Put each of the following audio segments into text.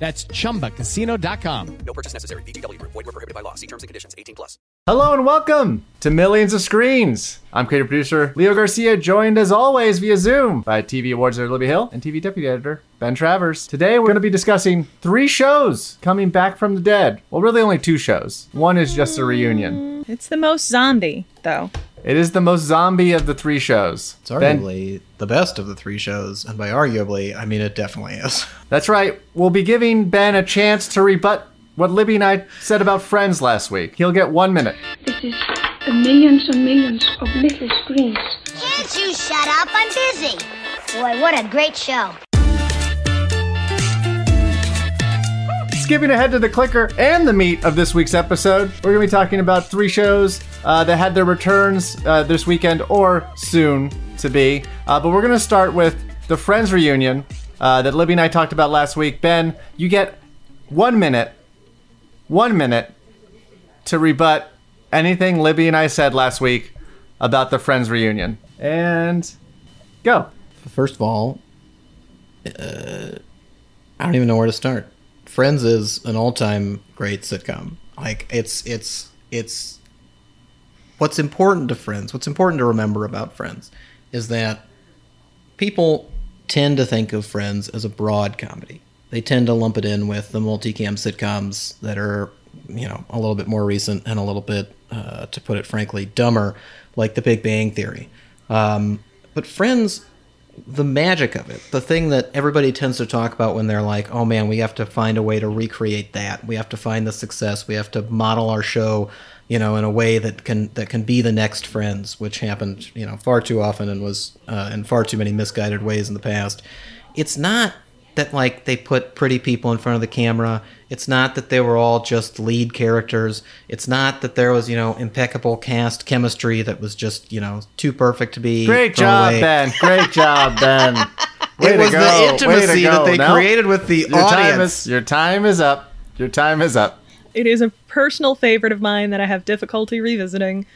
That's chumbacasino.com. No purchase necessary. VGW Group. Void were prohibited by law. See terms and conditions. 18 plus. Hello and welcome to Millions of Screens. I'm creative producer Leo Garcia, joined as always via Zoom by TV awards editor Libby Hill and TV deputy editor Ben Travers. Today we're going to be discussing three shows coming back from the dead. Well, really only two shows. One is just a reunion. It's the most zombie, though. It is the most zombie of the three shows. It's arguably the best of the three shows, and by arguably, I mean it definitely is. That's right. We'll be giving Ben a chance to rebut what Libby and I said about Friends last week. He'll get one minute. This is millions and millions of little screens. Can't you shut up? I'm busy. Boy, what a great show. Skipping ahead to the clicker and the meat of this week's episode, we're going to be talking about three shows uh, that had their returns uh, this weekend or soon to be. Uh, but we're going to start with the Friends reunion uh, that Libby and I talked about last week. Ben, you get one minute, one minute to rebut anything Libby and I said last week about the Friends reunion. And go. First of all, uh, I don't even know where to start. Friends is an all-time great sitcom. Like it's it's it's what's important to Friends. What's important to remember about Friends is that people tend to think of Friends as a broad comedy. They tend to lump it in with the multicam sitcoms that are, you know, a little bit more recent and a little bit, uh, to put it frankly, dumber, like The Big Bang Theory. Um, but Friends the magic of it, the thing that everybody tends to talk about when they're like, "Oh man, we have to find a way to recreate that. We have to find the success. We have to model our show, you know, in a way that can that can be the next Friends," which happened, you know, far too often and was uh, in far too many misguided ways in the past. It's not that like they put pretty people in front of the camera. It's not that they were all just lead characters. It's not that there was, you know, impeccable cast chemistry that was just, you know, too perfect to be. Great job, away. Ben. Great job, Ben. Way it to was go. the intimacy that they No. created with the Your time audience. is your time is up. Your time is up. It is a personal favorite of mine that I have difficulty revisiting.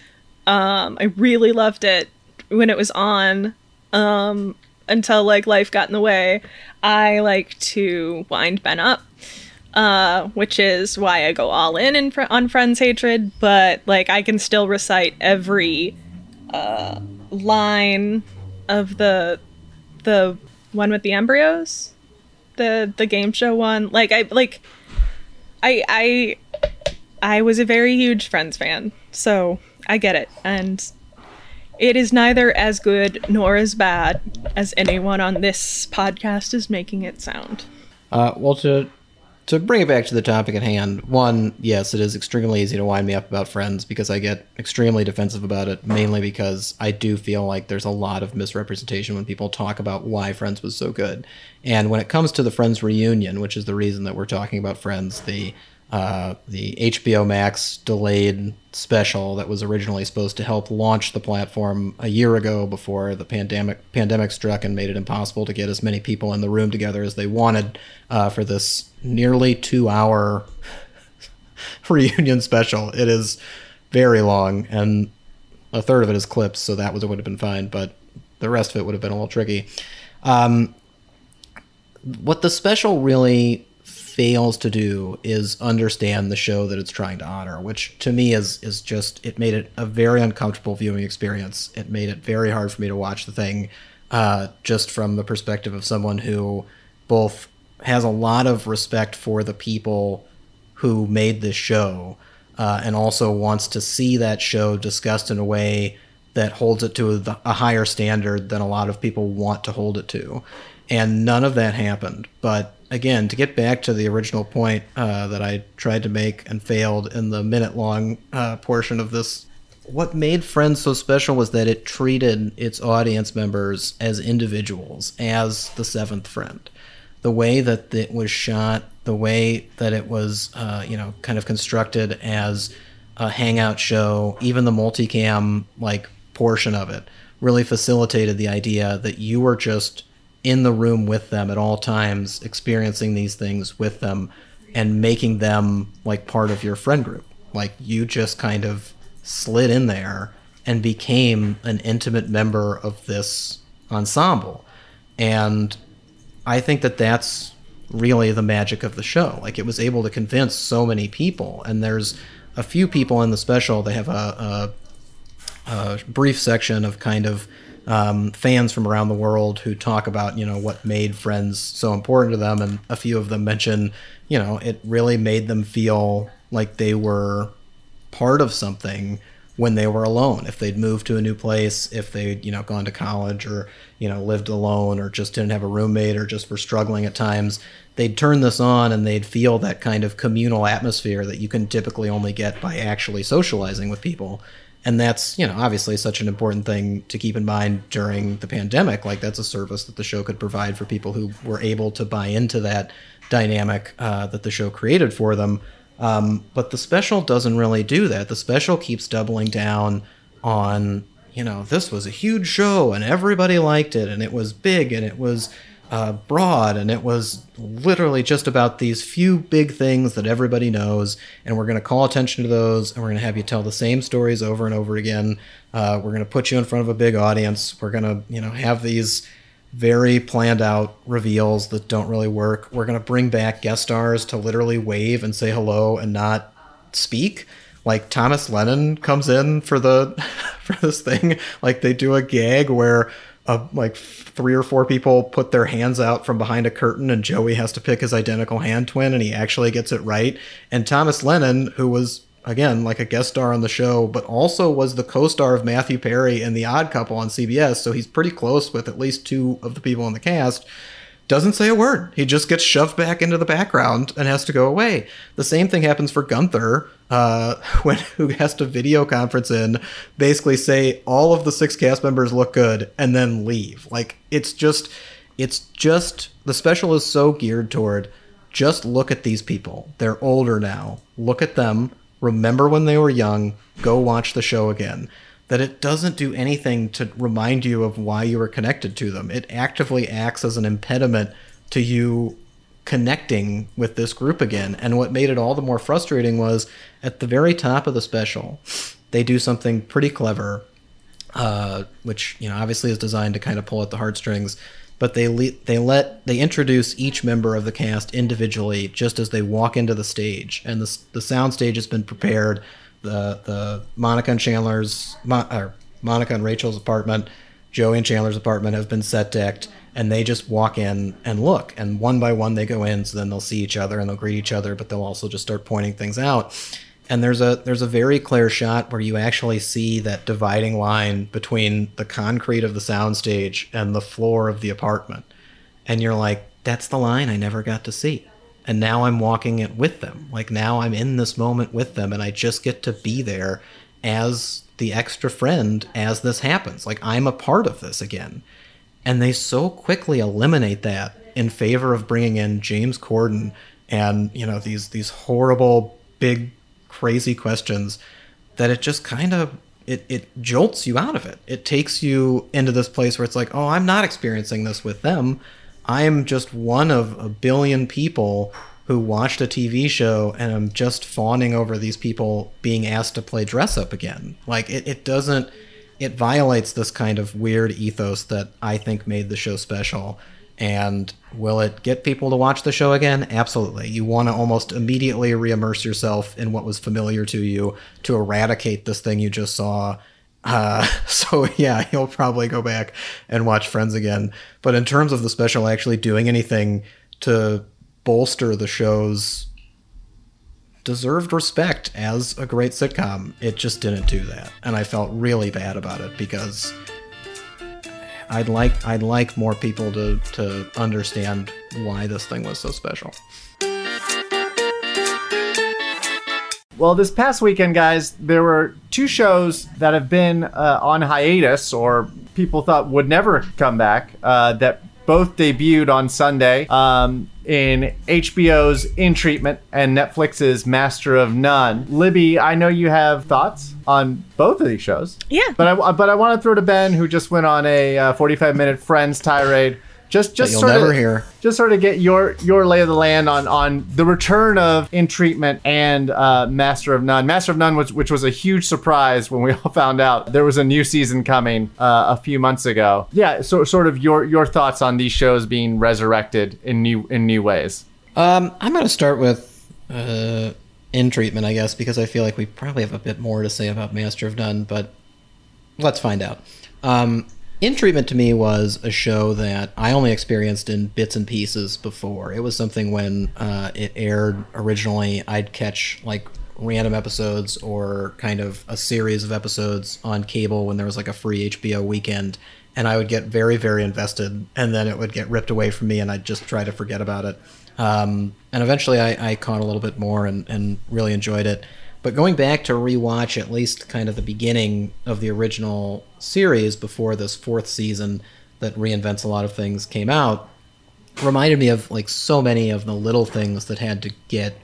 Um, I really loved it when it was on. Um, until like life got in the way, I like to wind Ben up, uh, which is why I go all in, in fr- on Friends hatred. But like I can still recite every uh, line of the the one with the embryos, the the game show one. Like I like I I I was a very huge Friends fan, so I get it. And it is neither as good nor as bad as anyone on this podcast is making it sound. Uh, well, to to bring it back to the topic at hand, one, yes, it is extremely easy to wind me up about Friends because I get extremely defensive about it, mainly because I do feel like there's a lot of misrepresentation when people talk about why Friends was so good. And when it comes to the Friends reunion, which is the reason that we're talking about Friends, the uh, the HBO Max delayed special that was originally supposed to help launch the platform a year ago before the pandemic pandemic struck and made it impossible to get as many people in the room together as they wanted uh, for this nearly two hour reunion special. It is very long, and a third of it is clips, so that was would have been fine, but the rest of it would have been a little tricky. Um, what the special really fails to do is understand the show that it's trying to honor, which to me is is just it made it a very uncomfortable viewing experience. It made it very hard for me to watch the thing, uh, just from the perspective of someone who both has a lot of respect for the people who made this show, uh, and also wants to see that show discussed in a way that holds it to a, a higher standard than a lot of people want to hold it to. And none of that happened. But again, to get back to the original point uh, that I tried to make and failed in the minute long uh, portion of this, what made Friends so special was that it treated its audience members as individuals, as the seventh friend. The way that it was shot, the way that it was, uh, you know, kind of constructed as a hangout show, even the multicam like portion of it really facilitated the idea that you were just in the room with them at all times, experiencing these things with them and making them like part of your friend group. Like you just kind of slid in there and became an intimate member of this ensemble. And I think that that's really the magic of the show. Like it was able to convince so many people. And there's a few people in the special. They have a, a, a brief section of kind of um, fans from around the world who talk about you know what made Friends so important to them, and a few of them mention you know it really made them feel like they were part of something when they were alone. If they'd moved to a new place if they'd you know gone to college or you know lived alone or just didn't have a roommate or just were struggling at times they'd turn this on and they'd feel that kind of communal atmosphere that you can typically only get by actually socializing with people and that's you know obviously such an important thing to keep in mind during the pandemic. Like that's a service that the show could provide for people who were able to buy into that dynamic uh, that the show created for them. Um, but the special doesn't really do that. The special keeps doubling down on you know this was a huge show and everybody liked it and it was big and it was uh, broad, and it was literally just about these few big things that everybody knows, and we're going to call attention to those, and we're going to have you tell the same stories over and over again. Uh, we're going to put you in front of a big audience. We're going to, you know, have these very planned out reveals that don't really work. We're going to bring back guest stars to literally wave and say hello and not speak. Like Thomas Lennon comes in for the for this thing. Like they do a gag where uh, like three or four people put their hands out from behind a curtain and Joey has to pick his identical hand twin and he actually gets it right. And Thomas Lennon, who was again like a guest star on the show, but also was the co-star of Matthew Perry in The Odd Couple on CBS, so he's pretty close with at least two of the people in the cast doesn't say a word. He just gets shoved back into the background and has to go away. The same thing happens for Gunther, uh, when who has to video conference in, basically say all of the six cast members look good and then leave. Like it's just, it's just the special is so geared toward just look at these people. They're older now. Look at them. Remember when they were young. Go watch the show again that it doesn't do anything to remind you of why you were connected to them. It actively acts as an impediment to you connecting with this group again. And what made it all the more frustrating was at the very top of the special, they do something pretty clever, uh, which you know obviously is designed to kind of pull at the heartstrings. But they le- they let they introduce each member of the cast individually just as they walk into the stage, and the the sound stage has been prepared the the Monica and Chandler's or Monica and Rachel's apartment, Joey and Chandler's apartment have been set decked, and they just walk in and look, and one by one they go in, so then they'll see each other and they'll greet each other, but they'll also just start pointing things out. And there's a there's a very clear shot where you actually see that dividing line between the concrete of the soundstage and the floor of the apartment, and you're like, that's the line I never got to see and now I'm walking it with them. Like now I'm in this moment with them and I just get to be there as the extra friend as this happens. Like I'm a part of this again. And they so quickly eliminate that in favor of bringing in James Corden and, you know, these these horrible big crazy questions that it just kind of it, it jolts you out of it. It takes you into this place where it's like, oh, I'm not experiencing this with them. I'm just one of a billion people who watched a TV show and I'm just fawning over these people being asked to play dress up again. Like it, it doesn't it violates this kind of weird ethos that I think made the show special. And will it get people to watch the show again? Absolutely. You want to almost immediately reimmerse yourself in what was familiar to you to eradicate this thing you just saw uh, so yeah, he'll probably go back and watch Friends again. But in terms of the special actually doing anything to bolster the show's deserved respect as a great sitcom, it just didn't do that, and I felt really bad about it because I'd like I'd like more people to to understand why this thing was so special. Well, this past weekend, guys, there were two shows that have been uh, on hiatus or people thought would never come back uh, that both debuted on Sunday. Um, in HBO's In Treatment and Netflix's Master of None. Libby, I know you have thoughts on both of these shows. Yeah. But I but I want to throw to Ben, who just went on a uh, 45 minute Friends tirade. Just just you'll sort never of hear. just sort of get your your lay of the land on on the return of In Treatment and uh, Master of None. Master of None, was, which was a huge surprise when we all found out there was a new season coming uh, a few months ago. Yeah, so sort of your your thoughts on these shows being resurrected in new in new ways. Um, I'm going to start with uh, in treatment, I guess, because I feel like we probably have a bit more to say about Master of None, but let's find out. Um, in treatment to me was a show that I only experienced in bits and pieces before. It was something when uh, it aired originally, I'd catch like random episodes or kind of a series of episodes on cable when there was like a free HBO weekend. And I would get very, very invested, and then it would get ripped away from me, and I'd just try to forget about it. Um, and eventually I, I caught a little bit more and, and really enjoyed it. But going back to rewatch at least kind of the beginning of the original series before this fourth season that reinvents a lot of things came out, reminded me of like so many of the little things that had to get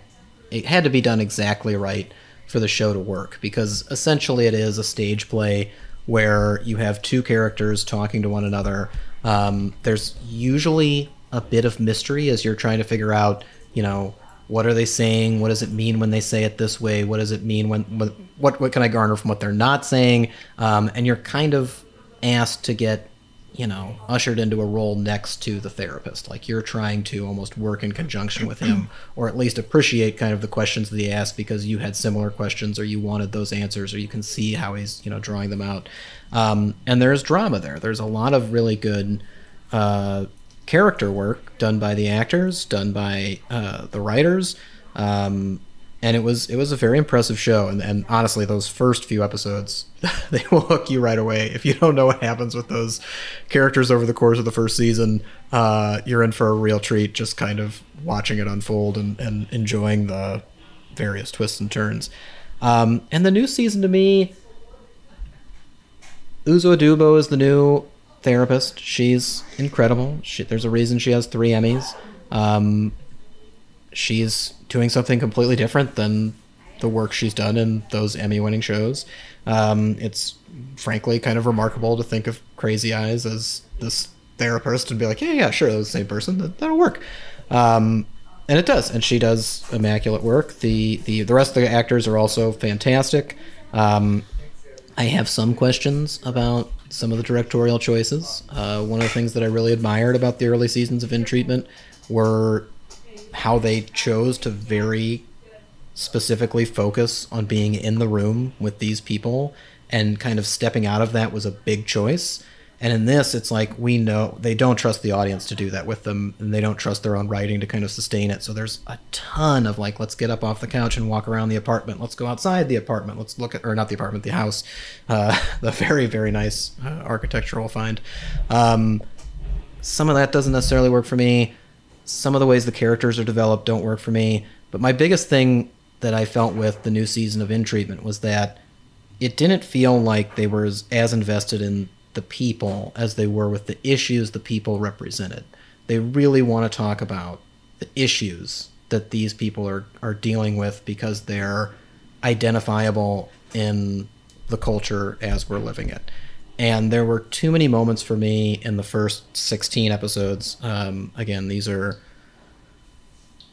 it had to be done exactly right for the show to work because essentially it is a stage play where you have two characters talking to one another. Um, there's usually a bit of mystery as you're trying to figure out, you know, what are they saying? What does it mean when they say it this way? What does it mean when what what, what can I garner from what they're not saying? Um, and you're kind of asked to get you know, ushered into a role next to the therapist. Like you're trying to almost work in conjunction with him, or at least appreciate kind of the questions that he asked because you had similar questions, or you wanted those answers, or you can see how he's you know drawing them out. Um, and there's drama there. There's a lot of really good uh, character work done by the actors, done by uh, the writers. Um, and it was it was a very impressive show. And, and honestly those first few episodes they will hook you right away. If you don't know what happens with those characters over the course of the first season uh, you're in for a real treat just kind of watching it unfold and, and enjoying the various twists and turns. Um, and the new season to me Uzo Aduba is the new therapist she's incredible she, there's a reason she has three emmys um, she's doing something completely different than the work she's done in those Emmy winning shows. Um, it's frankly kind of remarkable to think of Crazy Eyes as this therapist and be like, yeah, yeah, sure, that's the same person. That, that'll work. Um, and it does. And she does immaculate work. The, the, the rest of the actors are also fantastic. Um, I have some questions about some of the directorial choices. Uh, one of the things that I really admired about the early seasons of In Treatment were how they chose to very specifically focus on being in the room with these people and kind of stepping out of that was a big choice. And in this, it's like we know they don't trust the audience to do that with them, and they don't trust their own writing to kind of sustain it. So there's a ton of like, let's get up off the couch and walk around the apartment. Let's go outside the apartment. Let's look at, or not the apartment, the house. Uh, the very, very nice uh, architectural find. Um, some of that doesn't necessarily work for me some of the ways the characters are developed don't work for me. But my biggest thing that I felt with the new season of In Treatment was that it didn't feel like they were as, as invested in the people as they were with the issues the people represented. They really want to talk about the issues that these people are, are dealing with because they're identifiable in the culture as we're living it and there were too many moments for me in the first 16 episodes um, again these are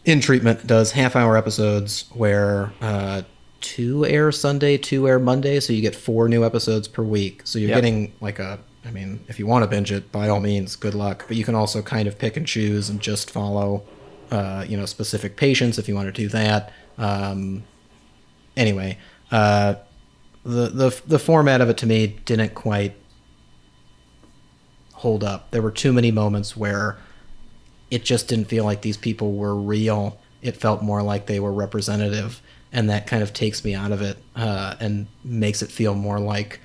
in treatment does half hour episodes where uh, two air sunday two air monday so you get four new episodes per week so you're Yep. getting like a i mean if you want to binge it by all means good luck but you can also kind of pick and choose and just follow uh, you know specific patients if you want to do that um, anyway uh, the, the the format of it to me didn't quite hold up. There were too many moments where it just didn't feel like these people were real. It felt more like they were representative, and that kind of takes me out of it uh, and makes it feel more like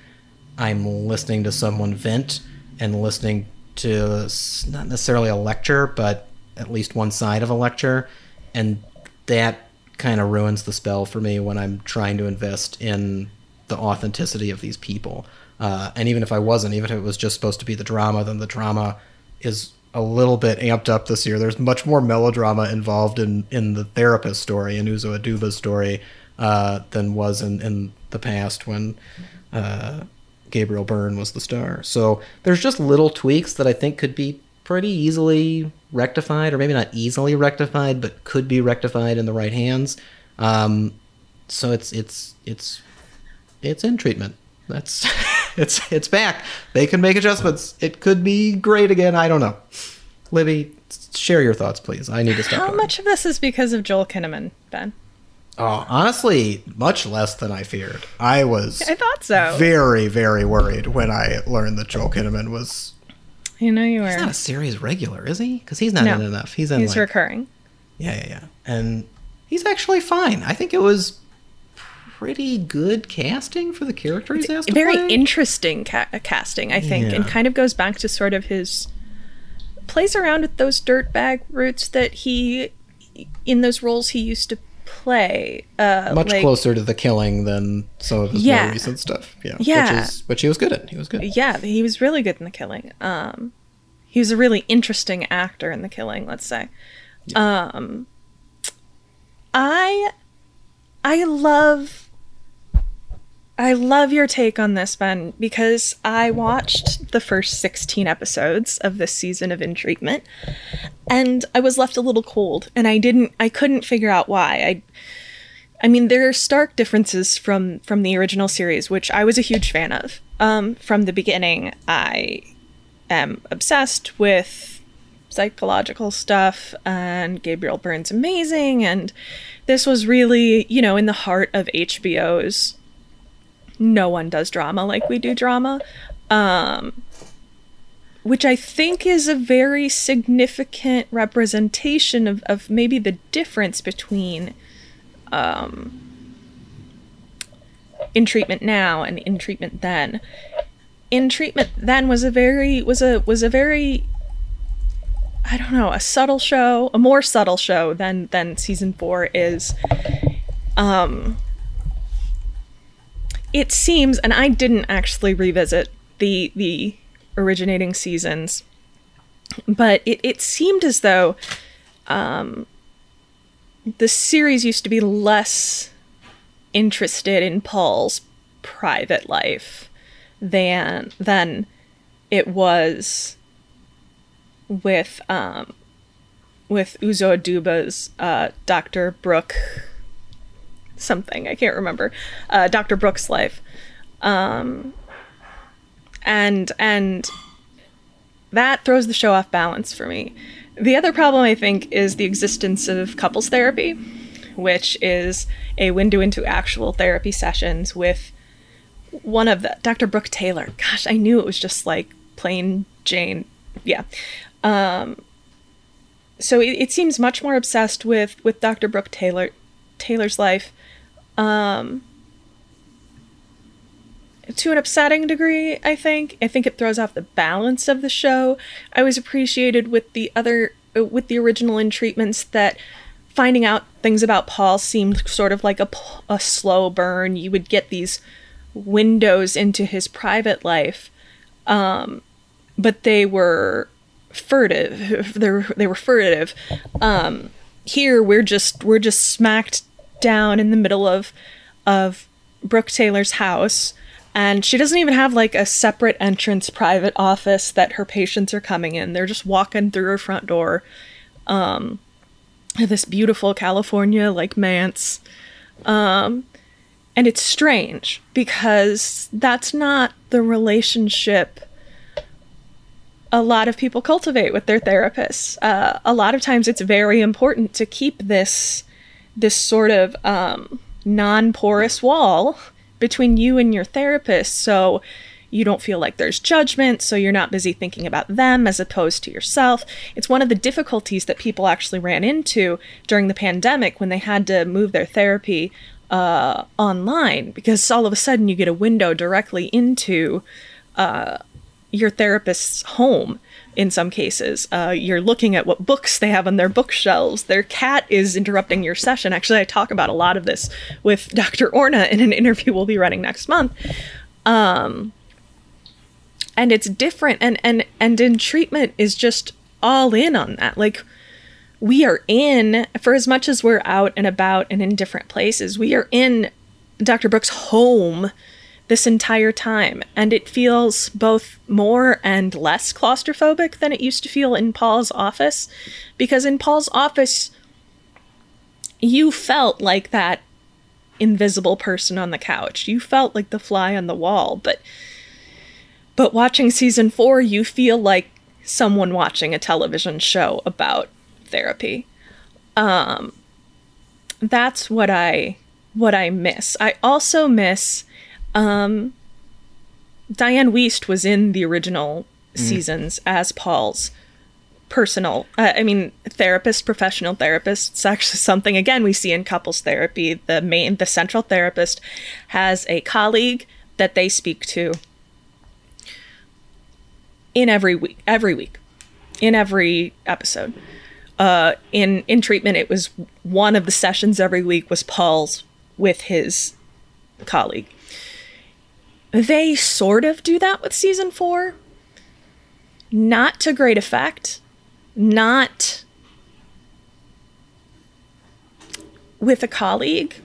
I'm listening to someone vent and listening to not necessarily a lecture, but at least one side of a lecture, and that kind of ruins the spell for me when I'm trying to invest in the authenticity of these people. Uh, and even if I wasn't, even if it was just supposed to be the drama, then the drama is a little bit amped up this year. There's much more melodrama involved in in the therapist story in Uzo Aduba's story uh, than was in in the past when uh, Gabriel Byrne was the star. So there's just little tweaks that I think could be pretty easily rectified, or maybe not easily rectified, but could be rectified in the right hands. Um, so it's it's it's it's in treatment. That's it's it's back. They can make adjustments. It could be great again. I don't know. Libby, share your thoughts, please. I need to stop. How talking. much of this is because of Joel Kinnaman, Ben? Oh, honestly, much less than I feared. I was I thought so. very, very worried when I learned that Joel Kinnaman was you know you he's not a series regular, is he? Because he's not No. in enough. He's in He's like recurring. yeah, yeah, yeah, and he's actually fine. I think it was pretty good casting for the character he's asked Very play. interesting ca- casting, I think, and kind of goes back to sort of his plays around with those dirtbag roots that he in those roles he used to play. Uh, much like- closer to the killing than some of his Yeah. more recent stuff. Yeah, Yeah. which is which he was good at. He was good. Yeah, he was really good in The Killing. Um, he was a really interesting actor in The Killing, let's say. Um, I, I love, I love your take on this, Ben, because I watched the first sixteen episodes of this season of In Treatment, and I was left a little cold, and I didn't, I couldn't figure out why. I I mean, there are stark differences from from the original series, which I was a huge fan of. Um, from the beginning, I am obsessed with psychological stuff, and Gabriel Byrne's amazing, and this was really, you know, in the heart of HBO's. No one does drama like we do drama, um, which I think is a very significant representation of, of maybe the difference between in treatment now and in treatment then. In treatment then was a very was a was a very i don't know a subtle show a more subtle show than than season four is um it seems and i didn't actually revisit the the originating seasons but it, it seemed as though um the series used to be less interested in Paul's private life than than it was with um with Uzo Aduba's uh, Dr. Brooke something I can't remember uh, Dr. Brooke's life um and and that throws the show off balance for me. The other problem, I think, is the existence of couples therapy, which is a window into actual therapy sessions with one of the Dr. Brooke Taylor. Gosh, I knew it was just like plain Jane. Yeah. Um, so it, it seems much more obsessed with with Dr. Brooke Taylor Taylor's life. Um, to an upsetting degree, I think. I think it throws off the balance of the show. I was appreciated with the other uh, with the original in treatments that finding out things about Paul seemed sort of like a, a slow burn. You would get these windows into his private life, um, but they were furtive. They were, they were furtive. Um, here we're just we're just smacked down in the middle of of Brooke Taylor's house. And she doesn't even have like a separate entrance private office that her patients are coming in. They're just walking through her front door. Um, this beautiful California like manse. Um, and it's strange because that's not the relationship a lot of people cultivate with their therapists. Uh, a lot of times it's very important to keep this this sort of um, non-porous wall between you and your therapist so you don't feel like there's judgment so you're not busy thinking about them as opposed to yourself. It's one of the difficulties that people actually ran into during the pandemic when they had to move their therapy uh, online because all of a sudden you get a window directly into uh, your therapist's home in some cases. Uh, you're looking at what books they have on their bookshelves. Their cat is interrupting your session. Actually, I talk about a lot of this with Dr. Orna in an interview we'll be running next month. Um, and it's different and, and, and in treatment is just all in on that. Like we are in for as much as we're out and about and in different places, we are in Dr. Brooks' home this entire time and it feels both more and less claustrophobic than it used to feel in Paul's office because in Paul's office you felt like that invisible person on the couch. You felt like the fly on the wall, but but watching season 4 you feel like someone watching a television show about therapy. Um that's what I what I miss. I also miss um Dianne Wiest was in the original seasons as Paul's personal uh, i mean therapist professional therapist. It's actually something again we see in couples therapy. The main the central therapist has a colleague that they speak to in every week every week in every episode. Uh in in treatment it was one of the sessions every week was paul's with his colleague they sort of do that with season four. Not to great effect. Not with a colleague.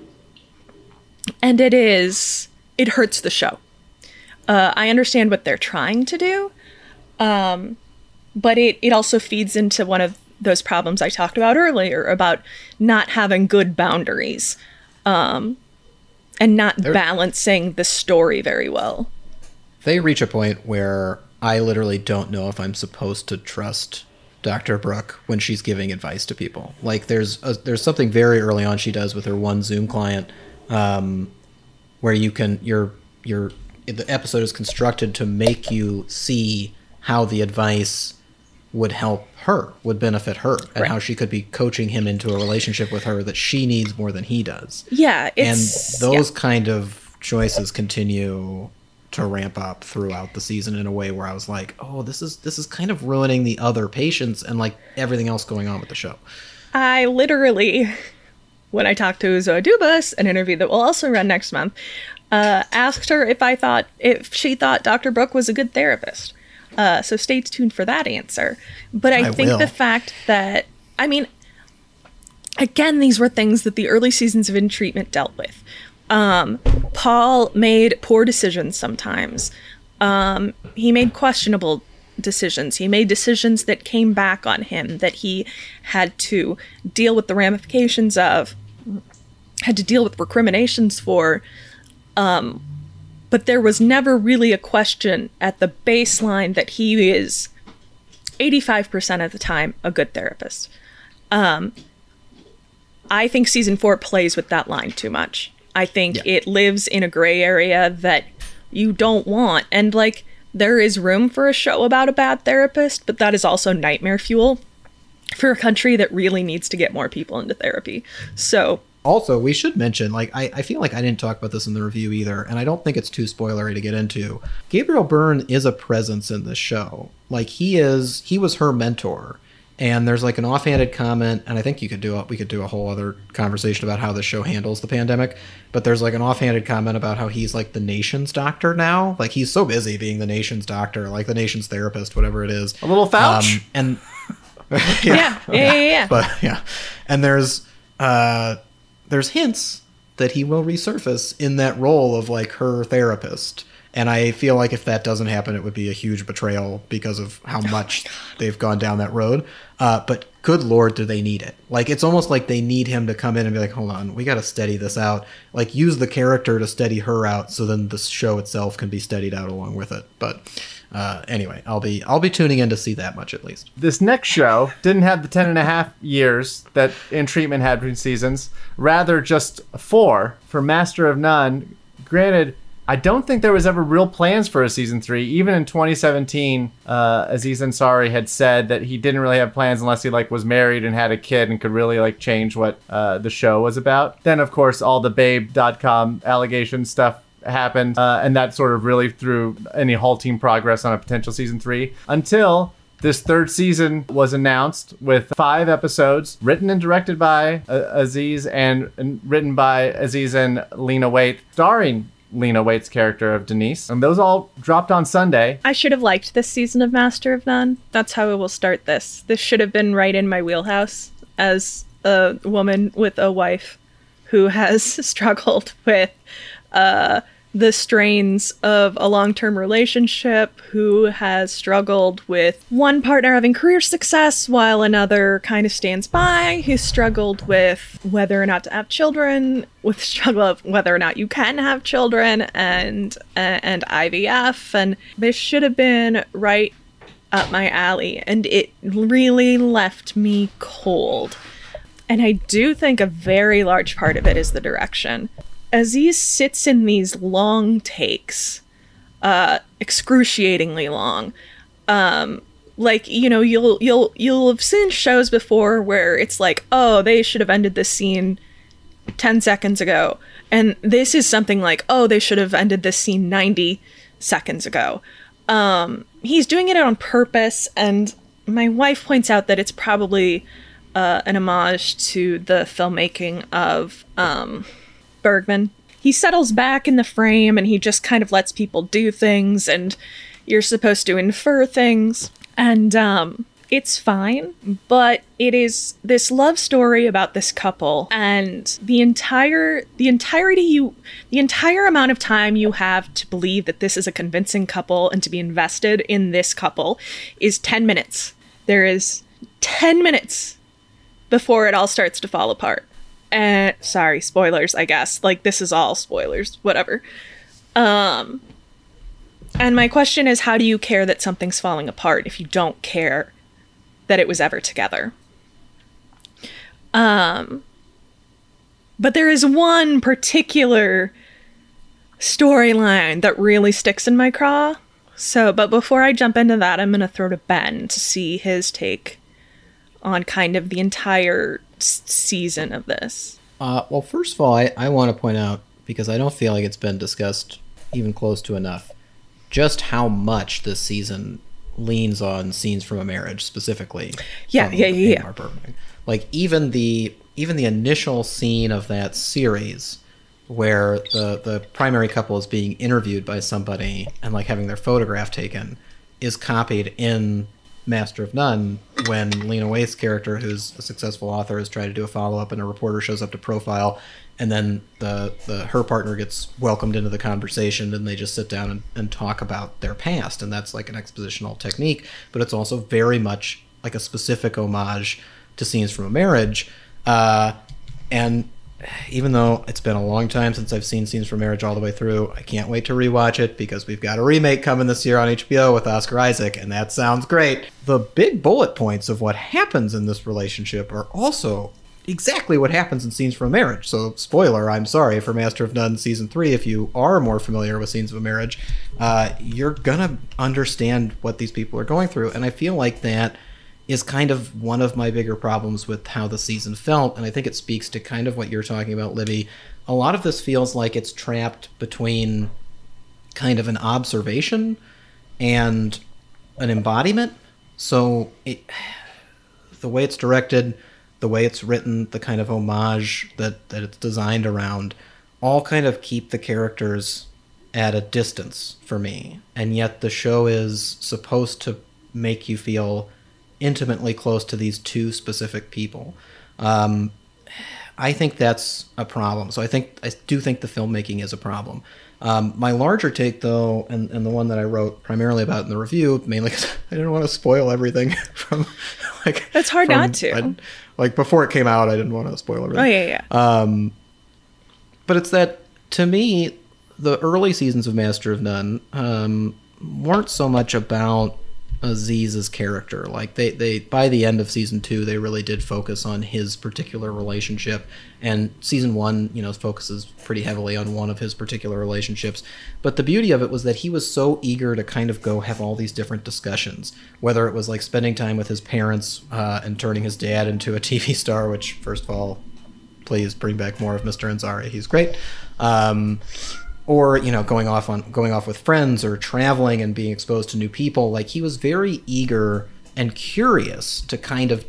And it is it hurts the show. Uh, i understand what they're trying to do um, but it, it also feeds into one of those problems i talked about earlier about not having good boundaries. Um, and not balancing the story very well They reach a point where I literally don't know if I'm supposed to trust Dr. Brooke when she's giving advice to people. Like there's a, there's something very early on she does with her one Zoom client, um, where you can your your the episode is constructed to make you see how the advice would help her, would benefit her, and Right. how she could be coaching him into a relationship with her that she needs more than he does yeah and those yeah. kind of choices continue to ramp up throughout the season in a way where I was like, "Oh, this is this is kind of ruining the other patients and like everything else going on with the show." I literally, when I talked to Zoe Dubas, an interview that will also run next month, uh, asked her if I thought if she thought Dr. Brooke was a good therapist. Uh, so stay tuned for that answer. But I, I think will. the fact that I mean, again, these were things that the early seasons of In Treatment dealt with. Um, Paul made poor decisions sometimes. Um, he made questionable decisions. He made decisions that came back on him that he had to deal with the ramifications of, had to deal with recriminations for. Um, but there was never really a question at the baseline that he is 85% of the time a good therapist. Um, I think season four plays with that line too much. I think it lives in a gray area that you don't want. And like, there is room for a show about a bad therapist, but that is also nightmare fuel for a country that really needs to get more people into therapy. So, Also, we should mention, like, I, I feel like I didn't talk about this in the review either, and I don't think it's too spoilery to get into. Gabriel Byrne is a presence in this show. Like, he is, he was her mentor. And there's like an offhanded comment, and I think you could do a, we could do a whole other conversation about how the show handles the pandemic. But there's like an offhanded comment about how he's like the nation's doctor now. Like he's so busy being the nation's doctor, like the nation's therapist, whatever it is. A little Fauch. Um, and yeah, yeah, yeah, yeah. but yeah and there's uh there's hints that he will resurface in that role of like her therapist. And i feel like if that doesn't happen it would be a huge betrayal because of how much they've gone down that road. Uh, but good lord do they need it. Like it's almost like they need him to come in and be like hold on we got to steady this out. Like use the character to steady her out so then the show itself can be steadied out along with it. But uh, anyway i'll be i'll be tuning in to see that much at least. This next show didn't have the 10 and a half years that in treatment had between seasons. Rather just four for master of none. Granted i don't think there was ever real plans for a season three. Even in 2017 uh, aziz ansari had said that he didn't really have plans unless he like was married and had a kid and could really like change what uh, the show was about. Then of course all the babe.com allegation stuff happened, uh, and that sort of really threw any halting progress on a potential season three until this third season was announced with five episodes written and directed by uh, Aziz and, and written by Aziz and Lena Waithe, starring Lena Waithe's character of Denise. And those all dropped on Sunday. I should have liked this season of Master of None. That's how I will start this. This should have been right in my wheelhouse as a woman with a wife who has struggled with uh, the strains of a long term relationship, who has struggled with one partner having career success while another kind of stands by, who's struggled with whether or not to have children, with struggle of whether or not you can have children, and uh, and IVF, and this should have been right up my alley, and it really left me cold. And I do think a very large part of it is the direction. Aziz sits in these long takes, uh, excruciatingly long. Um, like you know, you'll you'll you'll have seen shows before where it's like, oh, they should have ended this scene ten seconds ago, and this is something like, oh, they should have ended this scene ninety seconds ago. Um, he's doing it on purpose, and my wife points out that it's probably uh, an homage to the filmmaking of um, Bergman. He settles back in the frame and he just kind of lets people do things, and you're supposed to infer things. And um, it's fine, but it is this love story about this couple, and the entire the entirety you the entire amount of time you have to believe that this is a convincing couple and to be invested in this couple is 10 minutes. There is 10 minutes before it all starts to fall apart. And sorry, spoilers, I guess. Like this is all spoilers, whatever. Um and my question is how do you care that something's falling apart if you don't care that it was ever together? Um but there is one particular storyline that really sticks in my craw. So, but before I jump into that, I'm going to throw to Ben to see his take on kind of the entire season of this. Uh, well, first of all, I, I want to point out, because I don't feel like it's been discussed even close to enough, just how much this season leans on scenes from a marriage specifically. Yeah, yeah, yeah, yeah. Bergman. Like even the even the initial scene of that series where the the primary couple is being interviewed by somebody and like having their photograph taken is copied in Master of None when Lena Waithe's character, who's a successful author, is trying to do a follow up and a reporter shows up to profile and then the, the her partner gets welcomed into the conversation and they just sit down and, and talk about their past and that's like an expositional technique but it's also very much like a specific homage to scenes from a marriage uh, and even though it's been a long time since I've seen Scenes from Marriage all the way through, I can't wait to rewatch it because we've got a remake coming this year on HBO with Oscar Isaac, and that sounds great. The big bullet points of what happens in this relationship are also exactly what happens in Scenes from a Marriage. So, spoiler, I'm sorry for Master of None season three. If you are more familiar with Scenes of a Marriage, uh, you're gonna understand what these people are going through, and I feel like that is kind of one of my bigger problems with how the season felt, and I think it speaks to kind of what you're talking about, Libby. A lot of this feels like it's trapped between kind of an observation and an embodiment. So it, the way it's directed, the way it's written, the kind of homage that, that it's designed around, all kind of keep the characters at a distance for me. And yet the show is supposed to make you feel intimately close to these two specific people. Um, I think that's a problem. So I think I do think the filmmaking is a problem. Um, my larger take, though, and, and the one that I wrote primarily about in the review, mainly because I didn't want to spoil everything from like It's hard from- not to. I- like before it came out, I didn't want to spoil everything. Oh yeah, yeah. Um, but it's that to me, the early seasons of Master of None um, weren't so much about Aziz's character. Like they, they by the end of season two, they really did focus on his particular relationship. And season one, you know, focuses pretty heavily on one of his particular relationships. But the beauty of it was that he was so eager to kind of go have all these different discussions, whether it was like spending time with his parents uh, and turning his dad into a TV star, which first of all please bring back more of Mr. Ansari. He's great. Um, or you know, going off on going off with friends or traveling and being exposed to new people. Like he was very eager and curious to kind of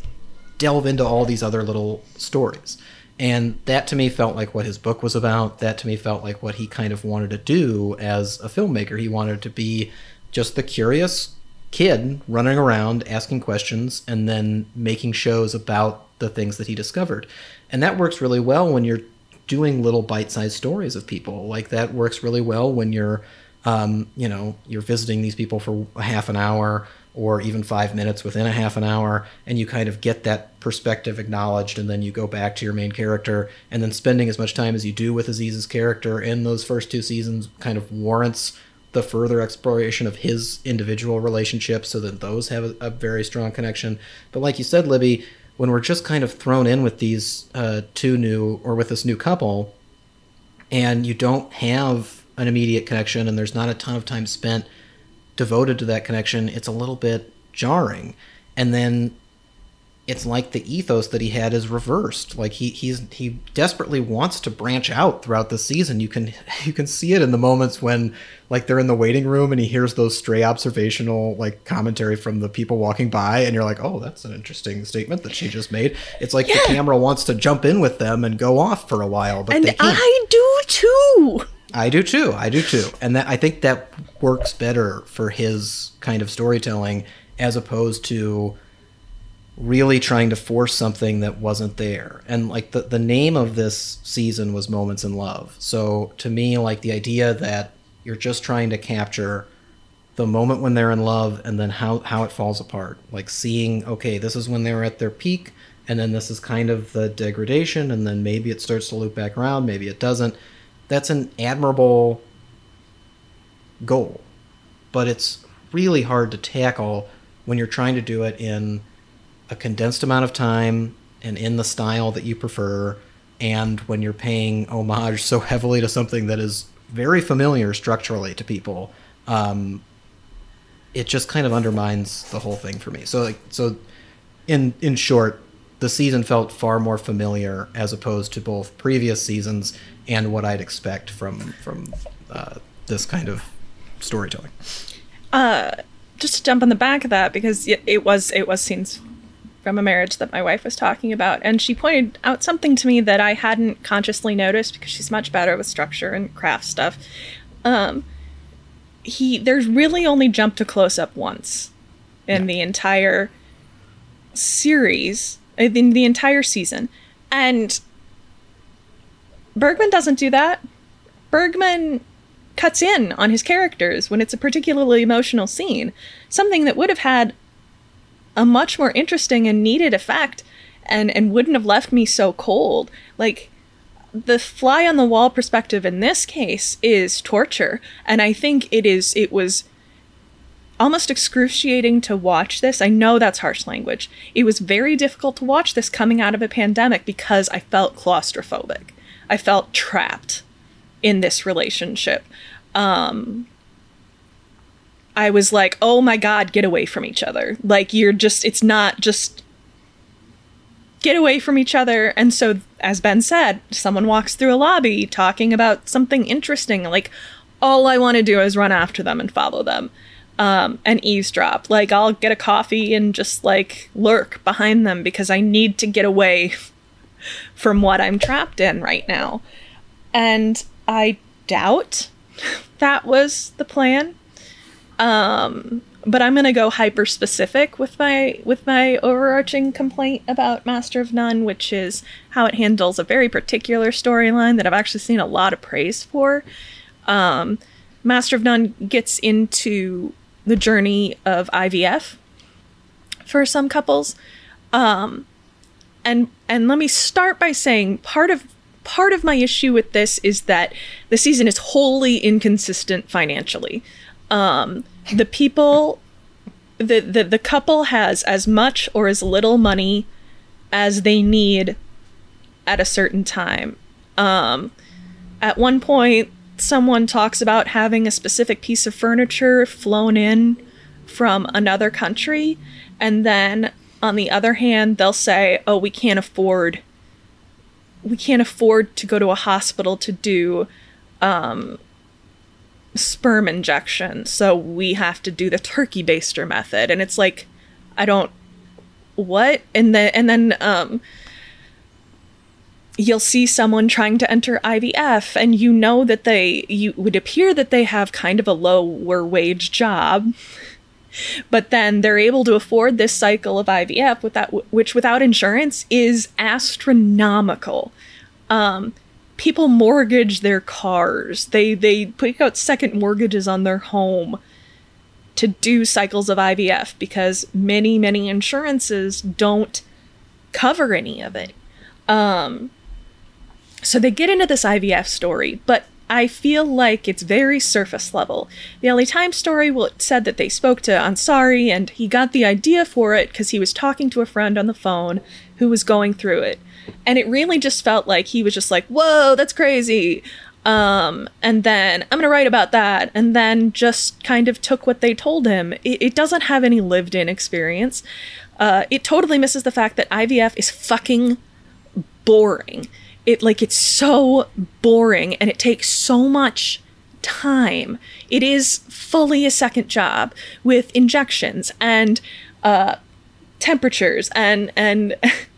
delve into all these other little stories. And that to me felt like what his book was about. That to me felt like what he kind of wanted to do as a filmmaker. He wanted to be just the curious kid running around asking questions and then making shows about the things that he discovered. And that works really well when you're doing little bite-sized stories of people. Like that works really well when you're um, you know, you're visiting these people for a half an hour or even five minutes within a half an hour, and you kind of get that perspective acknowledged, and then you go back to your main character, and then spending as much time as you do with Aziz's character in those first two seasons kind of warrants the further exploration of his individual relationships so that those have a, a very strong connection. But like you said, Libby, when we're just kind of thrown in with these uh, two new or with this new couple, and you don't have an immediate connection, and there's not a ton of time spent devoted to that connection, it's a little bit jarring. And then it's like the ethos that he had is reversed. Like he he's he desperately wants to branch out throughout the season. You can you can see it in the moments when like they're in the waiting room and he hears those stray observational like commentary from the people walking by and you're like, "Oh, that's an interesting statement that she just made." It's like the camera wants to jump in with them and go off for a while, but and they can't. I do too. I do too. I do too. And that I think that works better for his kind of storytelling as opposed to really trying to force something that wasn't there. And like the the name of this season was Moments in Love. So to me like the idea that you're just trying to capture the moment when they're in love and then how how it falls apart. Like seeing okay, this is when they were at their peak and then this is kind of the degradation and then maybe it starts to loop back around, maybe it doesn't that's an admirable goal, but it's really hard to tackle when you're trying to do it in a condensed amount of time and in the style that you prefer, and when you're paying homage so heavily to something that is very familiar structurally to people. Um, it just kind of undermines the whole thing for me. So, like, so in in short, the season felt far more familiar as opposed to both previous seasons and what I'd expect from from uh, this kind of storytelling. just to jump on the back of that because it was it was scenes from a marriage that my wife was talking about and she pointed out something to me that I hadn't consciously noticed because she's much better with structure and craft stuff. Um he there's really only jump to close up once in the entire series uh, in the entire season and Bergman doesn't do that. Bergman cuts in on his characters when it's a particularly emotional scene, something that would have had a much more interesting and needed effect and and wouldn't have left me so cold. Like the fly on the wall perspective in this case is torture, and I think it is it was almost excruciating to watch this. I know that's harsh language. It was very difficult to watch this coming out of a pandemic because I felt claustrophobic. I felt trapped in this relationship. Um I was like, "Oh my god, get away from each other." Like you're just it's not just get away from each other. And so as Ben said, someone walks through a lobby talking about something interesting, like all I want to do is run after them and follow them. Um, and eavesdrop. Like I'll get a coffee and just like lurk behind them because I need to get away from what I'm trapped in right now. And I doubt that was the plan. Um, but I'm gonna go hyper specific with my with my overarching complaint about Master of None, which is how it handles a very particular storyline that I've actually seen a lot of praise for. Um, Master of None gets into the journey of IVF for some couples. Um, and and let me start by saying part of part of my issue with this is that the season is wholly inconsistent financially. Um, the people, the, the the couple has as much or as little money as they need at a certain time. Um, at one point, someone talks about having a specific piece of furniture flown in from another country, and then on the other hand, they'll say, "Oh, we can't afford we can't afford to go to a hospital to do um, sperm injection, so we have to do the turkey baster method." And it's like, I don't what and then and then um you'll see someone trying to enter IVF and you know that they you would appear that they have kind of a lower wage job but then they're able to afford this cycle of IVF without which without insurance is astronomical um people mortgage their cars they they put out second mortgages on their home to do cycles of IVF because many many insurances don't cover any of it um so they get into this IVF story, but I feel like it's very surface level. The LA Times story well, said that they spoke to Ansari and he got the idea for it because he was talking to a friend on the phone who was going through it. And it really just felt like he was just like, whoa, that's crazy. Um, and then I'm to write about that. And then just kind of took what they told him. It, it doesn't have any lived in experience. Uh, it totally misses the fact that IVF is fucking boring. It like it's so boring and it takes so much time. It is fully a second job with injections and uh, temperatures and and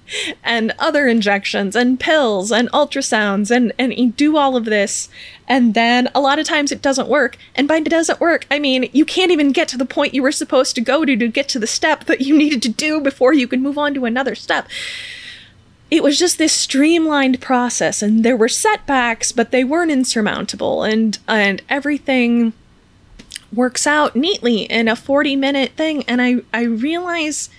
and other injections and pills and ultrasounds and and you do all of this and then a lot of times it doesn't work. And by it doesn't work i mean you can't even get to the point you were supposed to go to to get to the step that you needed to do before you could move on to another step. It was just this streamlined process and there were setbacks but they weren't insurmountable and and everything works out neatly in a 40 minute thing and i i realize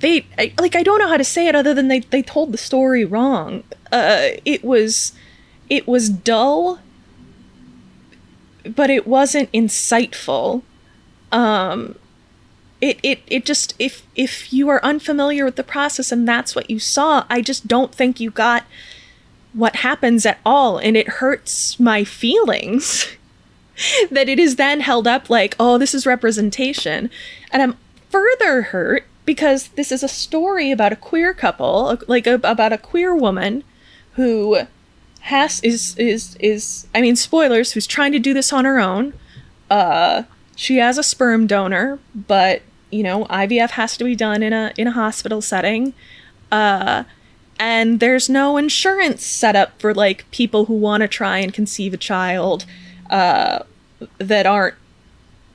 they I, like i don't know how to say it other than they they told the story wrong. Uh it was it was dull but it wasn't insightful. Um it, it it just if if you are unfamiliar with the process and that's what you saw i just don't think you got what happens at all. And it hurts my feelings that it is then held up like oh this is representation. And i'm further hurt because this is a story about a queer couple like a, about a queer woman who has is is is i mean spoilers who's trying to do this on her own. Uh she has a sperm donor but you know ivf has to be done in a in a hospital setting. Uh and there's no insurance set up for like people who want to try and conceive a child uh that aren't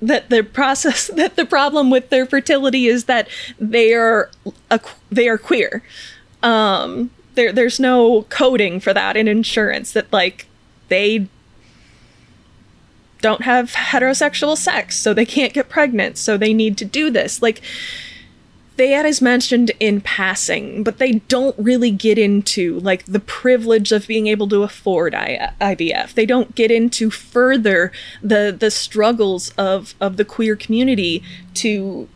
that the process that the problem with their fertility is that they are a, they are queer um there there's no coding for that in insurance that like they don't have heterosexual sex, so they can't get pregnant, so they need to do this. Like, Thayed is mentioned in passing, but they don't really get into like the privilege of being able to afford I- IVF. They don't get into further the the struggles of of the queer community to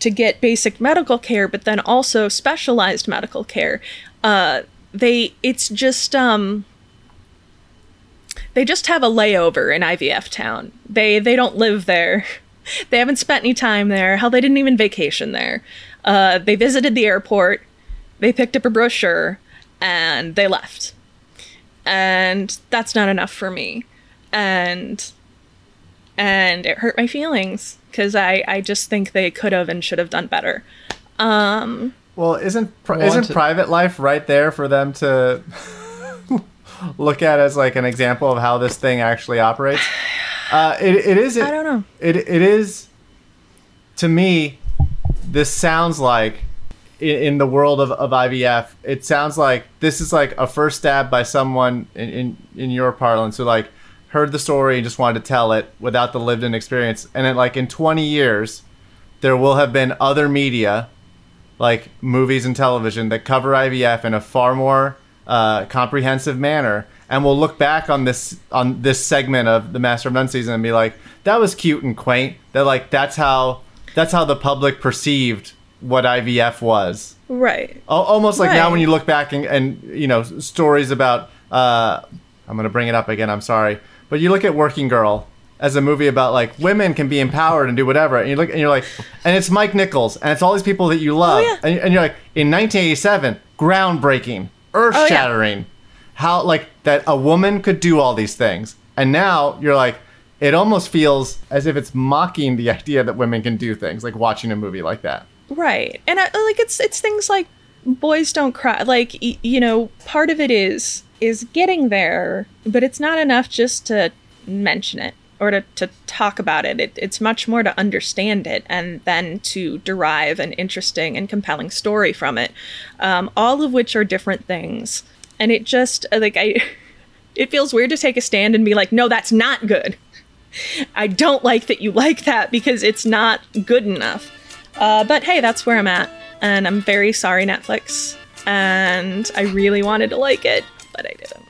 to get basic medical care, but then also specialized medical care. Uh, they it's just um they just have a layover in IVF town. They they don't live there. They haven't spent any time there. Hell, they didn't even vacation there. Uh, they visited the airport. They picked up a brochure, and they left. And that's not enough for me. And and it hurt my feelings because I I just think they could have and should have done better. Um, Well, isn't pri- isn't to- private life right there for them to look at as like an example of how this thing actually operates? Uh, it, it is. I don't know. It it is. To me, this sounds like in, the world of, of IVF, it sounds like this is like a first stab by someone in, in in your parlance who like heard the story and just wanted to tell it without the lived in experience, and then like in twenty years, there will have been other media like movies and television that cover IVF in a far more uh, comprehensive manner, and we'll look back on this on this segment of the Master of None season and be like, that was cute and quaint. That like that's how that's how the public perceived what IVF was. right. Al- Almost like now when you look back and, and you know stories about uh, I'm gonna bring it up again. I'm sorry, but you look at Working Girl as a movie about like women can be empowered and do whatever, and you look and you're like, and it's Mike Nichols and it's all these people that you love, oh, yeah. and, and you're like, in 1987, groundbreaking, earth shattering, how like that a woman could do all these things, and now you're like. It almost feels as if it's mocking the idea that women can do things, like watching a movie like that. Right. And I, like it's it's things like boys don't cry like y- you know part of it is is getting there but it's not enough just to mention it or to, to talk about it. it it's much more to understand it and then to derive an interesting and compelling story from it um, all of which are different things and it just like i it feels weird to take a stand and be like no that's not good i don't like that you like that because it's not good enough uh, but hey that's where i'm at and I'm very sorry, Netflix. And I really wanted to like it, but I didn't.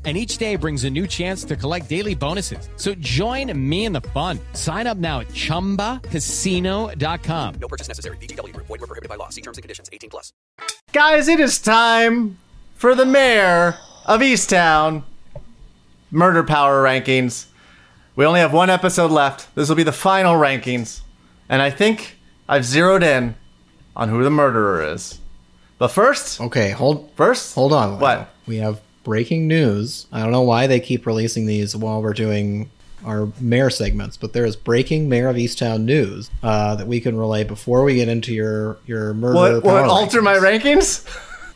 and each day brings a new chance to collect daily bonuses. So join me in the fun. Sign up now at ChumbaCasino.com. No purchase necessary. VGW Group. Void were prohibited by law. See terms and conditions. 18 plus. Guys, it is time for the Mare of Easttown murder power rankings. We only have one episode left. This will be the final rankings. And I think I've zeroed in on who the murderer is. But first, Okay, hold first, hold on. What? We have breaking news. I don't know why they keep releasing these while we're doing our Mare segments, but there is breaking Mare of Easttown news uh, that we can relay before we get into your your murder. Power it alter my rankings.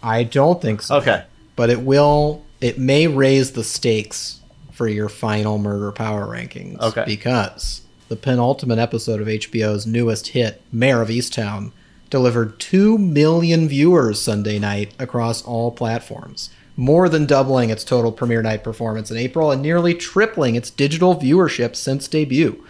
I don't think so. Okay. but it will. It may raise the stakes for your final murder power rankings. Okay. because the penultimate episode of HBO's newest hit, Mare of Easttown, delivered 2 million viewers Sunday night across all platforms, more than doubling its total premiere night performance in April and nearly tripling its digital viewership since debut.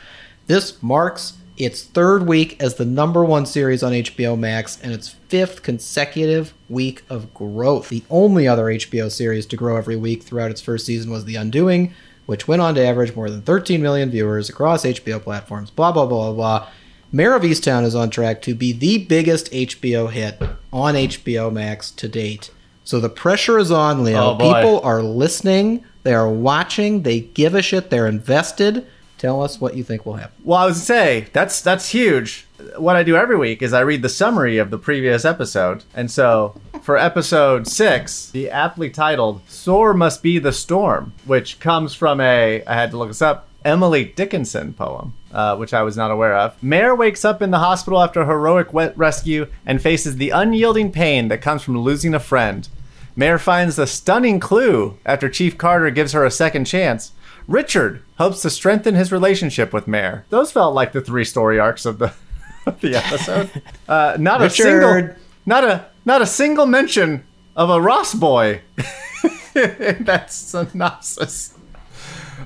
This marks its third week as the number one series on HBO Max and its fifth consecutive week of growth. The only other HBO series to grow every week throughout its first season was The Undoing, which went on to average more than 13 million viewers across HBO platforms. Blah, blah, blah, blah. Mare of Easttown is on track to be the biggest HBO hit on HBO Max to date. So the pressure is on, Leo. Oh. People are listening, they are watching, they give a shit, they're invested. Tell us what you think will happen. Well, I was to say that's that's huge. What I do every week is I read the summary of the previous episode, and so for episode six, the aptly titled "Sore Must Be the Storm," which comes from a I had to look this up Emily Dickinson poem, uh, which I was not aware of. Mare wakes up in the hospital after a heroic wet rescue and faces the unyielding pain that comes from losing a friend. Mare finds a stunning clue after Chief Carter gives her a second chance. Richard hopes to strengthen his relationship with Mare. Those felt like the three story arcs of the of the episode. Uh, not a single, not a not a single mention of a Ross boy That's that synopsis.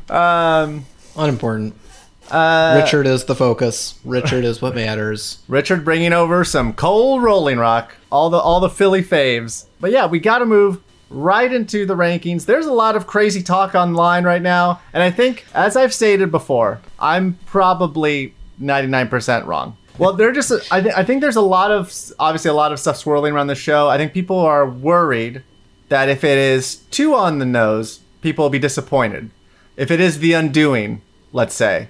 Um, Unimportant. Uh, Richard is the focus. Richard is what matters. Richard bringing over some cold Rolling Rock, all the all the Philly faves. But yeah, we got to move right into the rankings. There's a lot of crazy talk online right now, and I think, as I've stated before, I'm probably 99% wrong. Well, they're just. I, th- I think there's a lot of obviously a lot of stuff swirling around the show. I think people are worried that if it is too on the nose, people will be disappointed. If it is the undoing, let's say,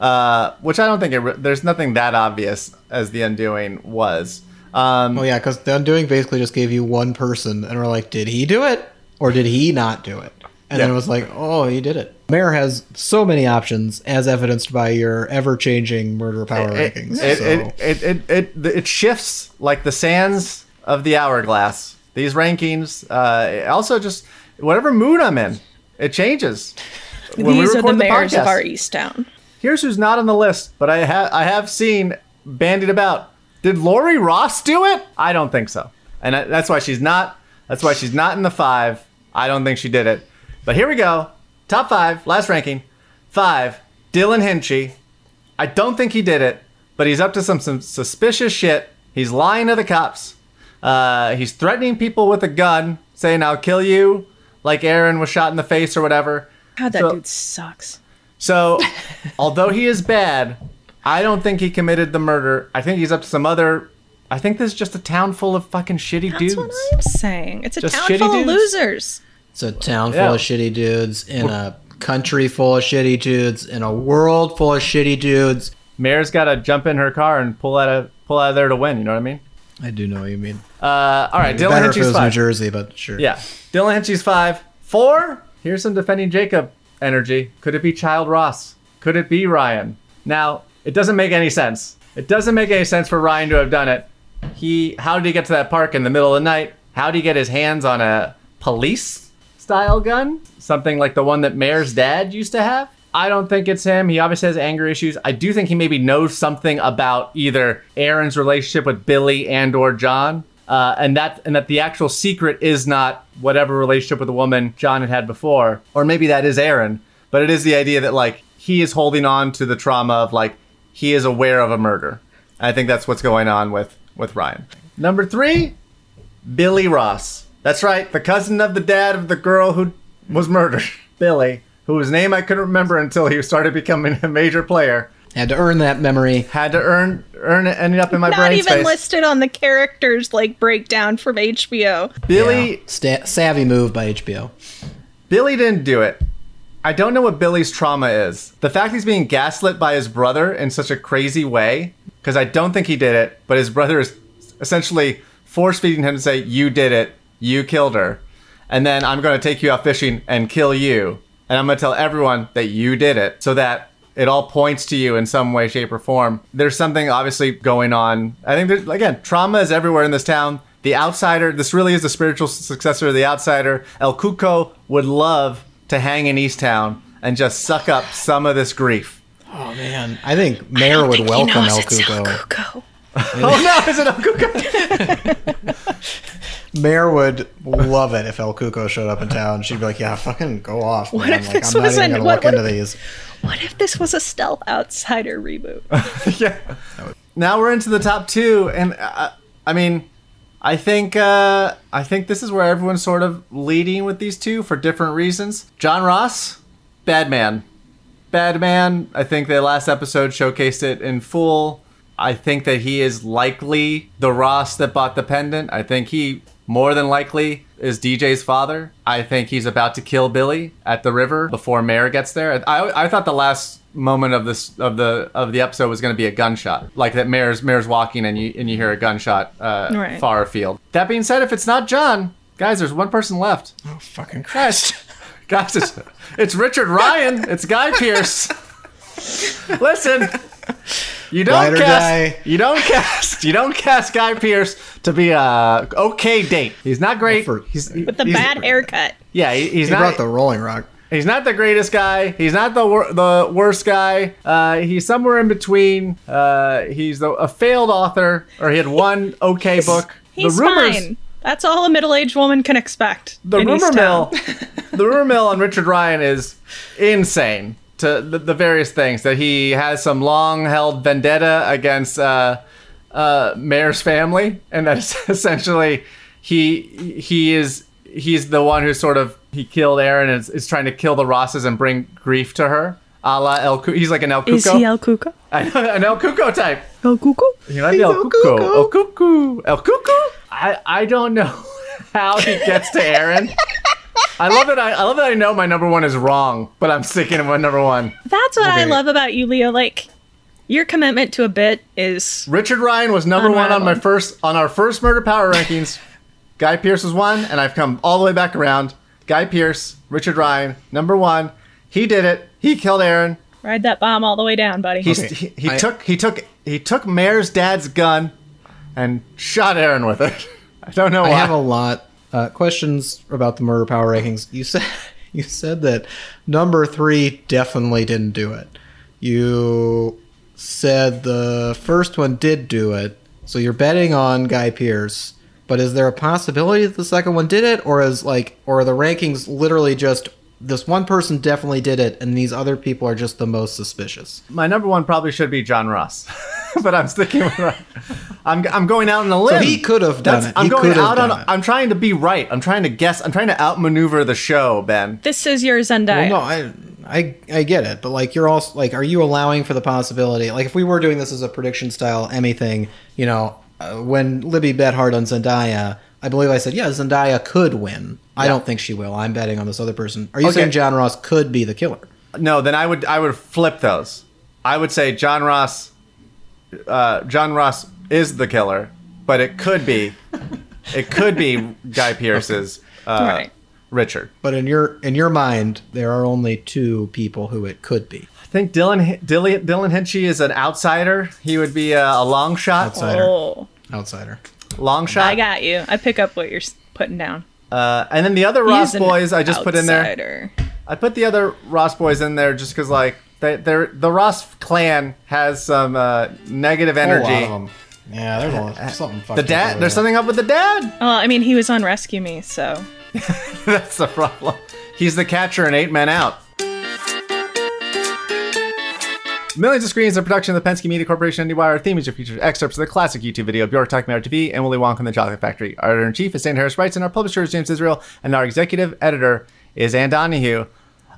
uh, which I don't think it. Re- there's nothing that obvious as the undoing was. Um, Oh yeah, because the undoing basically just gave you one person, and we're like, did he do it or did he not do it? And then it was like, oh, he did it. Mare has so many options, as evidenced by your ever-changing murder power it, rankings. it, so. it, it, it, it, it shifts like the sands of the hourglass. These rankings, uh, also just whatever mood I'm in, it changes. when we These are the record mayors of our East Town. Here's who's not on the list, but I have I have seen bandied about. Did Lori Ross do it? I don't think so, and I- that's why she's not. That's why she's not in the five. I don't think she did it. But here we go. Top five, last ranking. Five, Dylan Hinchey. I don't think he did it, but he's up to some some suspicious shit. He's lying to the cops. Uh, he's threatening people with a gun, saying "I'll kill you," like Erin was shot in the face or whatever. God, that So- dude sucks. So, although he is bad, I don't think he committed the murder. I think he's up to some other. I think this is just a town full of fucking shitty dudes. That's dudes. what I'm saying. It's a Just town shitty full dudes. of losers. It's a town full Yeah. of shitty dudes in a country full of shitty dudes in a world full of shitty dudes. Mare's got to jump in her car and pull out of pull out of there to win. You know what I mean? I do know what you mean. Uh, all right, Dylan Better if it Hinchey's was New five. Jersey, but sure. Yeah, Dylan Hinchey's five. Four. Here's some defending Jacob energy. Could it be Child Ross? Could it be Ryan? Now, it doesn't make any sense. It doesn't make any sense for Ryan to have done it. He, how did he get to that park in the middle of the night? How did he get his hands on a police style gun? Something like the one that Mare's dad used to have? I don't think it's him. He obviously has anger issues. I do think he maybe knows something about either Erin's relationship with Billy and or John. Uh, and that and that the actual secret is not whatever relationship with the woman John had had before, or maybe that is Erin, but it is the idea that like he is holding on to the trauma of like he is aware of a murder. I think that's what's going on with with Ryan. Number three, Billy Ross. That's right, the cousin of the dad of the girl who was murdered, Billy, whose name I couldn't remember until he started becoming a major player. Had to earn that memory. Had to earn earn it, ended up in my Not brain Not even space. listed on the characters like breakdown from HBO. Billy Yeah. Sta- savvy move by HBO. Billy didn't do it. I don't know what Billy's trauma is. The fact he's being gaslit by his brother in such a crazy way, because I don't think he did it, but his brother is essentially force feeding him to say, You did it, you killed her, and then I'm going to take you out fishing and kill you, and I'm going to tell everyone that you did it, so that it all points to you in some way, shape, or form. There's something obviously going on. I think there's, again, trauma is everywhere in this town. The outsider, this really is the spiritual successor of the outsider. El Cuco would love to hang in Easttown and just suck up some of this grief. Oh man, I think Mare would welcome El Cuco. Cuco. Oh no, is it El Cuco? Mare would love it if El Cuco showed up in town. She'd be like, "Yeah, fucking go off, What man. if Like, this I'm not was even an- gonna what- look what into if- these." What if this was a stealth outsider reboot? yeah. Now we're into the top two, and uh, I mean, I think uh, I think this is where everyone's sort of leading with these two for different reasons. John Ross, bad man, bad man. I think the last episode showcased it in full. I think that he is likely the Ross that bought the pendant. I think he more than likely is DJ's father. I think he's about to kill Billy at the river before Mare gets there. I, I thought the last moment of this of the of the episode was going to be a gunshot, like that Mare's Mare's walking and you and you hear a gunshot uh, Right. far afield. That being said, if it's not John, guys, there's one person left. Oh fucking Christ! Guys, it's, it's Richard Ryan. It's Guy Pearce. Listen, you don't Ride or cast. die. You don't cast. You don't cast Guy Pearce to be a okay date. He's not great. Well, for- he's With the he's- bad haircut. Yeah, he- he's He not. brought the Rolling Rock. He's not the greatest guy. He's not the wor- the worst guy. Uh, he's somewhere in between. Uh, he's the, a failed author, or he had one okay book. He's the rumors, fine. That's all a middle-aged woman can expect. the rumor mill, the rumor mill on Richard Ryan is insane. To the, the various things that he has some long held vendetta against uh, uh, Mare's family, and that essentially he he is he's the one who sort of he killed Erin and is, is trying to kill the Rosses and bring grief to her. A la El Cu- he's like an El Cuco. Is he El Cuco? an El Cuco type. El Cuco? He might be El Cuco. El Cuco. El Cuco. I I don't know how he gets to Erin. I love it. I, I love that I know my number one is wrong, but I'm sticking with my number one. That's what I love about you, Leo. Like, your commitment to a bit is Richard Ryan was number one on my first on our first murder power rankings. Guy Pearce was one, and I've come all the way back around. Guy Pearce, Richard Ryan, number one. He did it. He killed Erin. ride that bomb all the way down, buddy. Okay, he, he I- took he took he took Mare's dad's gun and shot Erin with it. I don't know why. I have a lot uh, questions about the murder power rankings. You said you said that number three definitely didn't do it. You said the first one did do it, so you're betting on Guy Pearce. But is there a possibility that the second one did it, or is like, or are the rankings literally just this one person definitely did it, and these other people are just the most suspicious? my number one probably should be John Ross, but I'm sticking with. I'm I'm going out on a limb. he could have done That's- it. I'm He going out on. done it. I'm trying to be right. I'm trying to guess. I'm trying to outmaneuver the show, Ben. this is your Zendaya. Well, no, I, I, I get it, but like you're also like, are you allowing for the possibility? Like, if we were doing this as a prediction style Emmy thing, you know, uh, when Libby bet hard on Zendaya, I believe I said, yeah, Zendaya could win, I don't think she will. I'm betting on this other person. Are you Okay. saying John Ross could be the killer? No, then I would I would flip those. I would say John Ross. Uh, John Ross is the killer, but it could be, it could be Guy Pearce's uh, Right. Richard. But in your in your mind, there are only two people who it could be. I think Dylan Dylan, Dylan Hinchey is an outsider. He would be a, a long shot. Outsider. Oh, Outsider. Long shot. I got you. I pick up what you're putting down. uh, and then the other Ross He's an boys, I just put in there. outsider. I put the other Ross boys in there just because, like, they, they're the Ross clan has some uh, negative energy. Yeah, there's a lot, something. The dad, there's something up with the dad. Well, I mean, he was on Rescue Me, so That's the problem. He's the catcher and eight men out. Millions of Screens, a production of the Penske Media Corporation and Our theme music features excerpts of the classic YouTube video Bjork Talking About TV and Willy Wonka and the Chocolate Factory. Our editor in chief is Dana Harris-Bridson, and our publisher is James Israel, and our executive editor is Ann Donahue.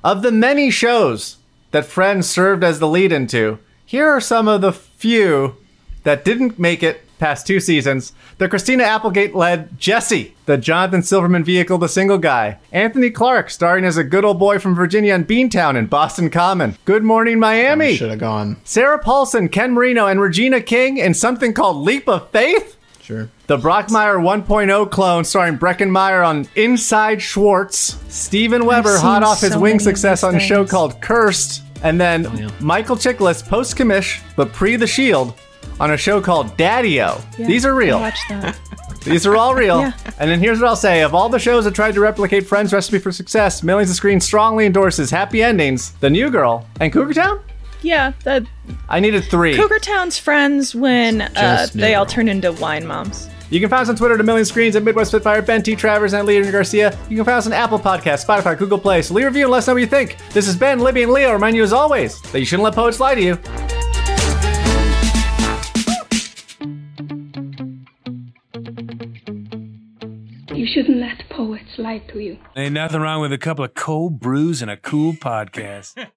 Of the many shows that Friends served as the lead into, here are some of the few that didn't make it past two seasons. The Christina Applegate led Jesse, the Jonathan Silverman vehicle, The Single Guy. Anthony Clark, starring as a good old boy from Virginia in Beantown in Boston Common. Good Morning Miami. Should have gone. Sarah Paulson, Ken Marino, and Regina King in something called Leap of Faith. Sure. The Brockmeyer 1.0 clone starring Breckin Meyer on Inside Schwartz. Steven Weber, hot off his so wing success on a show called Cursed. And then oh, yeah. Michael Chiklis, post commish, but pre The Shield, on a show called Daddy-O. These are real. watch that. These are all real. Yeah. And then here's what I'll say. Of all the shows that tried to replicate Friends' recipe for success, Millions of Screen strongly endorses Happy Endings, The New Girl, and Cougar Town? Yeah, that I needed three. Cougar Town's friends when uh, they all turn into wine moms. You can find us on Twitter at a million screens at Midwest Spitfire, Ben T. Travers, and Leader Garcia. You can find us on Apple Podcasts, Spotify, Google Play. So leave a review and let us know what you think. This is Ben, Libby, and Leo. Remind you as always that you shouldn't let poets lie to you. You shouldn't let poets lie to you. Ain't nothing wrong with a couple of cold brews and a cool podcast.